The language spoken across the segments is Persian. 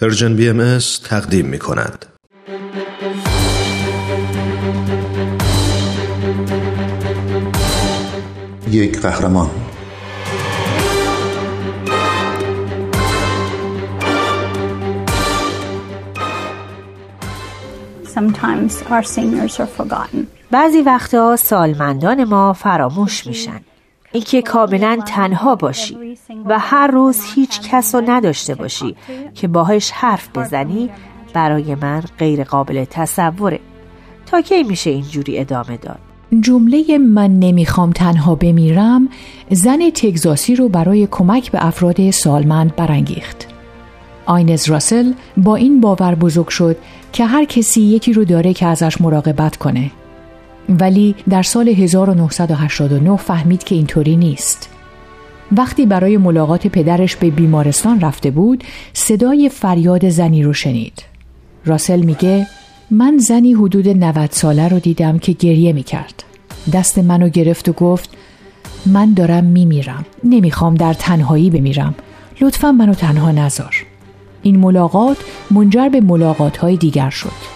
پرژن بی ام تقدیم می کند. یک قهرمان Sometimes our seniors are forgotten. بعضی وقتا سالمندان ما فراموش میشن اینکه کاملا تنها باشی و هر روز هیچ کس رو نداشته باشی که باهاش حرف بزنی برای من غیر قابل تصوره. تا کی میشه اینجوری ادامه داد؟ جمله من نمی‌خوام تنها بمیرم زن تگزاسی رو برای کمک به افراد سالمند برانگیخت. آینز راسل با این باور بزرگ شد که هر کسی یکی رو داره که ازش مراقبت کنه. ولی در سال 1989 فهمید که اینطوری نیست. وقتی برای ملاقات پدرش به بیمارستان رفته بود، صدای فریاد زنی رو شنید. راسل میگه من زنی حدود 90 ساله رو دیدم که گریه می‌کرد. دست منو گرفت و گفت من دارم میمیرم. نمی‌خوام در تنهایی بمیرم. لطفا منو تنها نذار. این ملاقات منجر به ملاقات های دیگر شد.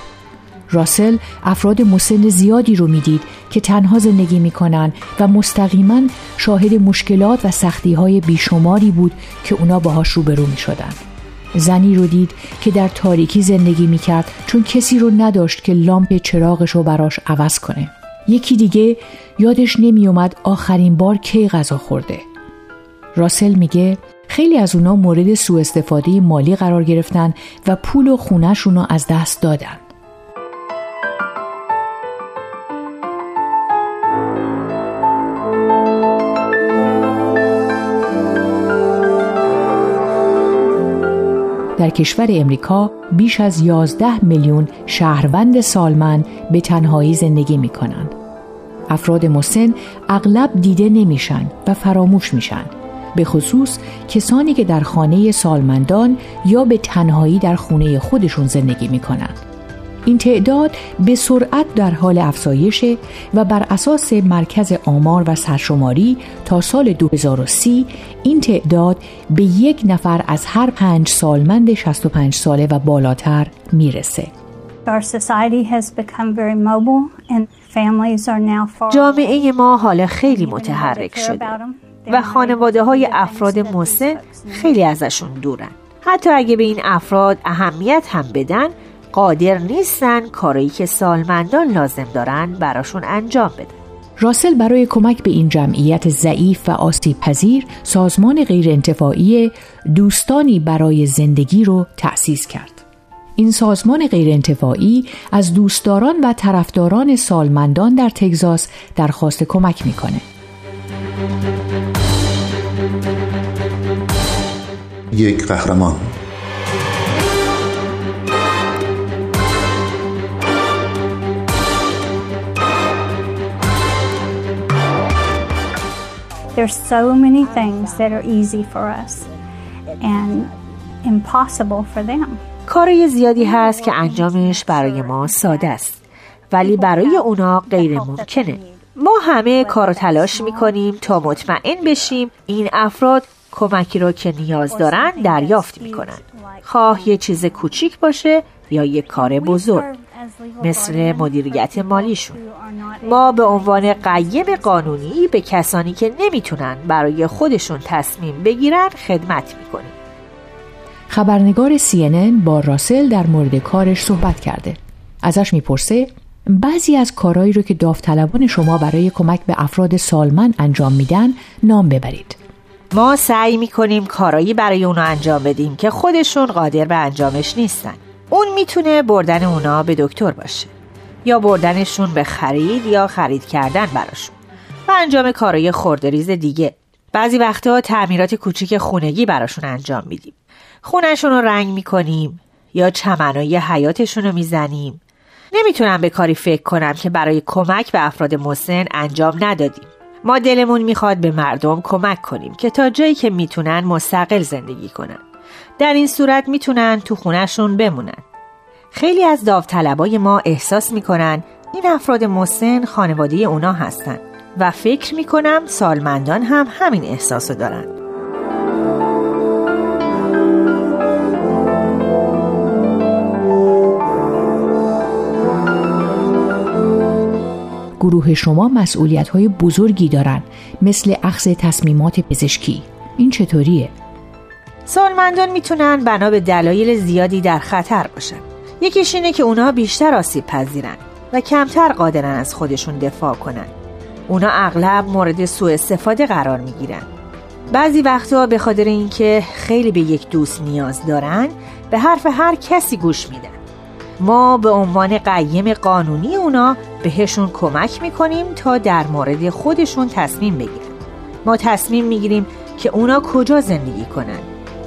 راسل افراد مسن زیادی رو می‌دید که تنها زندگی می‌کنن و مستقیما شاهد مشکلات و سختی های بیشماری بود که اونا باهاش روبرو می شدن. زنی رو دید که در تاریکی زندگی می‌کرد چون کسی رو نداشت که لامپ چراغش رو براش عوض کنه. یکی دیگه یادش نمیومد آخرین بار کی غذا خورده. راسل میگه خیلی از اونا مورد سوء استفاده مالی قرار گرفتن و پول و خونهشون رو از دست دادن. در کشور امریکا بیش از 11 میلیون شهروند سالمند به تنهایی زندگی می کنند. افراد مسن اغلب دیده نمیشن و فراموش میشن به خصوص کسانی که در خانه سالمندان یا به تنهایی در خونه خودشون زندگی می کنند. این تعداد به سرعت در حال افزایشه و بر اساس مرکز آمار و سرشماری تا سال 2030 این تعداد به یک نفر از هر پنج سالمند 65 ساله و بالاتر می‌رسه. جامعه ما حالا خیلی متحرک شده و خانواده های افراد مسن خیلی ازشون دورن. حتی اگه به این افراد اهمیت هم بدن قادر نیستن کارایی که سالمندان لازم دارن براشون انجام بدن راسل برای کمک به این جمعیت ضعیف و آسیب پذیر سازمان غیرانتفاعی دوستانی برای زندگی رو تأسیس کرد. این سازمان غیرانتفاعی از دوستداران و طرفداران سالمندان در تگزاس درخواست کمک می‌کنه. یک قهرمان There's so many things that are easy for us and impossible for them. کارای زیادی هست که انجامش برای ما ساده است ولی برای اونا غیر ممکنه. ما همه کار و تلاش می‌کنیم تا مطمئن بشیم این افراد کمکی رو که نیاز دارن دریافت می‌کنن. خواه یه چیز کوچیک باشه یا یه کار بزرگ مثل مدیریت مالیشون. ما به عنوان قیم قانونی به کسانی که نمی‌تونن برای خودشون تصمیم بگیرن خدمت می‌کنیم. خبرنگار CNN با راسل در مورد کارش صحبت کرده. ازش می‌پرسه بعضی از کارهایی رو که داوطلبان شما برای کمک به افراد سالمند انجام میدن نام ببرید. ما سعی می‌کنیم کارایی برای اونو انجام بدیم که خودشون قادر به انجامش نیستن. اون می‌تونه بردن اونا به دکتر باشه. یا بردنشون به خرید یا خرید کردن براشون. و انجام کارای خوردریز دیگه. بعضی وقتا تعمیرات کوچیک خونگی براشون انجام میدیم. خونشون رو رنگ می‌کنیم یا چمنای حیاتشون رو می‌زنیم. نمی‌تونم به کاری فکر کنم که برای کمک به افراد مسن انجام ندادیم. ما دلمون می‌خواد به مردم کمک کنیم که تا جایی که می‌تونن مستقل زندگی کنن. در این صورت می‌تونن تو خونهشون بمونن. خیلی از داوطلبای ما احساس می‌کنن این افراد مسن خانواده اونا هستن و فکر می‌کنم سالمندان هم همین احساس رو دارن. گروه شما مسئولیت های بزرگی دارند مثل اخذ تصمیمات پزشکی. این چطوریه؟ سالمندان می‌تونن بنا به دلایل زیادی در خطر باشن. یکیش اینه که اونا بیشتر آسیب پذیرن و کمتر قادرن از خودشون دفاع کنن. اونا اغلب مورد سوء استفاده قرار می‌گیرن. بعضی وقتها به خاطر اینکه خیلی به یک دوست نیاز دارن به حرف هر کسی گوش میدن. ما به عنوان قیم قانونی اونا بهشون کمک می‌کنیم تا در مورد خودشون تصمیم بگیرن. ما تصمیم می‌گیریم که اونا کجا زندگی کنن.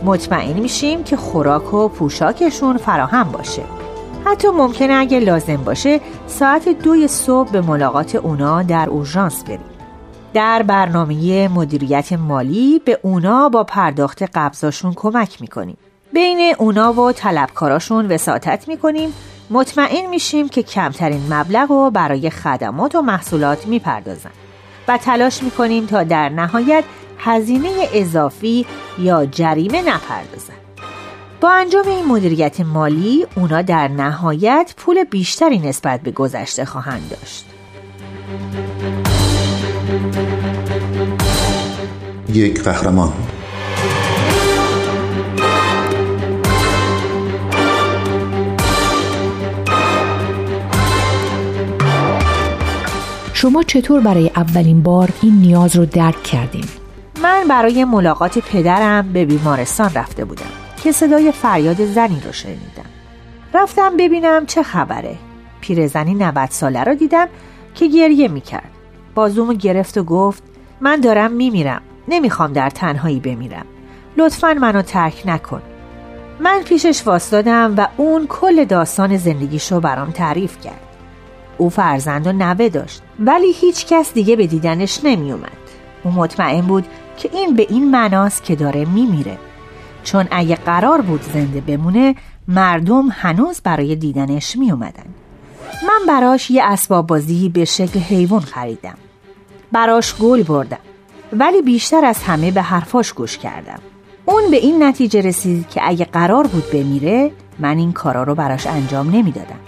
مطمئن میشیم که خوراک و پوشاکشون فراهم باشه. حتی ممکنه اگه لازم باشه ساعت دوی صبح به ملاقات اونا در اورژانس بریم. در برنامه مدیریت مالی به اونا با پرداخت قبضاشون کمک می‌کنیم. بین اونا و طلبکاراشون وساطت می‌کنیم. مطمئن میشیم که کمترین مبلغ رو برای خدمات و محصولات می‌پردازن و تلاش می‌کنیم تا در نهایت هزینه اضافی یا جریمه نپردازن. با انجام این مدیریت مالی اونا در نهایت پول بیشتری نسبت به گذشته خواهند داشت. یک قهرمان. شما چطور برای اولین بار این نیاز رو درک کردیم؟ من برای ملاقات پدرم به بیمارستان رفته بودم. که صدای فریاد زنی رو شنیدم. رفتم ببینم چه خبره. پیرزنی 90 ساله رو دیدم که گریه می‌کرد. بازومو گرفت و گفت من دارم میمیرم. نمی‌خوام در تنهایی بمیرم. لطفا منو ترک نکن. من پیشش واستادم و اون کل داستان زندگیشو برام تعریف کرد. او فرزند و نوه داشت ولی هیچ کس دیگه به دیدنش نمیومد او مطمئن بود که این به این معناست که داره میمیره. چون اگه قرار بود زنده بمونه مردم هنوز برای دیدنش می اومدن. من براش یه اسباب بازی به شکل حیوان خریدم. براش گل بردم. ولی بیشتر از همه به حرفاش گوش کردم. اون به این نتیجه رسید که اگه قرار بود بمیره من این کارا رو براش انجام نمی‌دادم.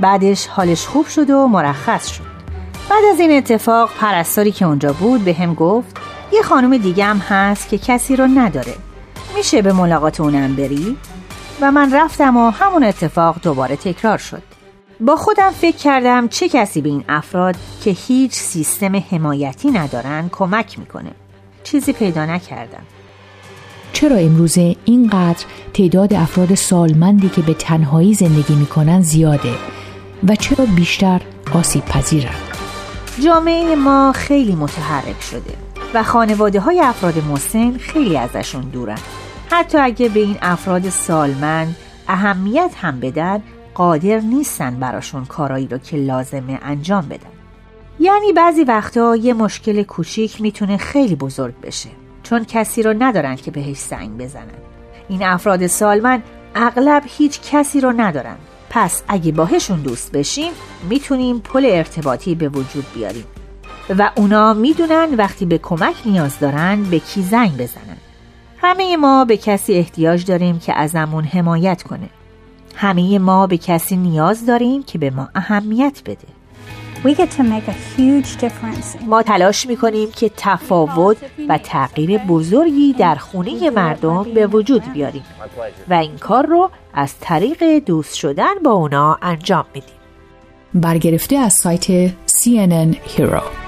بعدش حالش خوب شد و مرخص شد. بعد از این اتفاق پرستاری که اونجا بود به هم گفت یه خانم دیگه هم هست که کسی رو نداره. میشه به ملاقات اونم بری؟ و من رفتم و همون اتفاق دوباره تکرار شد با خودم فکر کردم چه کسی به این افراد که هیچ سیستم حمایتی ندارن کمک می‌کنه چیزی پیدا نکردم چرا امروزه اینقدر تعداد افراد سالمندی که به تنهایی زندگی می‌کنن زیاده و چرا بیشتر آسیب پذیرن؟ جامعه ما خیلی متحرک شده و خانواده های افراد مسن خیلی ازشون دورن حتی اگه به این افراد سالمند اهمیت هم بدن قادر نیستن براشون کارایی رو که لازمه انجام بدن. یعنی بعضی وقتا یه مشکل کوچیک می‌تونه خیلی بزرگ بشه چون کسی رو ندارن که بهش سنگ بزنن. این افراد سالمند اغلب هیچ کسی رو ندارن. پس اگه باهشون دوست بشیم می‌تونیم پل ارتباطی به وجود بیاریم. و اونا می‌دونن وقتی به کمک نیاز دارن به کی زنگ بزنن. همه ما به کسی احتیاج داریم که ازمون حمایت کنه. همه ما به کسی نیاز داریم که به ما اهمیت بده. We get to make a huge difference. ما تلاش می‌کنیم که تفاوت و تغییر بزرگی در خونه مردم به وجود بیاریم و این کار رو از طریق دوست شدن با اونا انجام میدیم. برگرفته از سایت CNN Hero.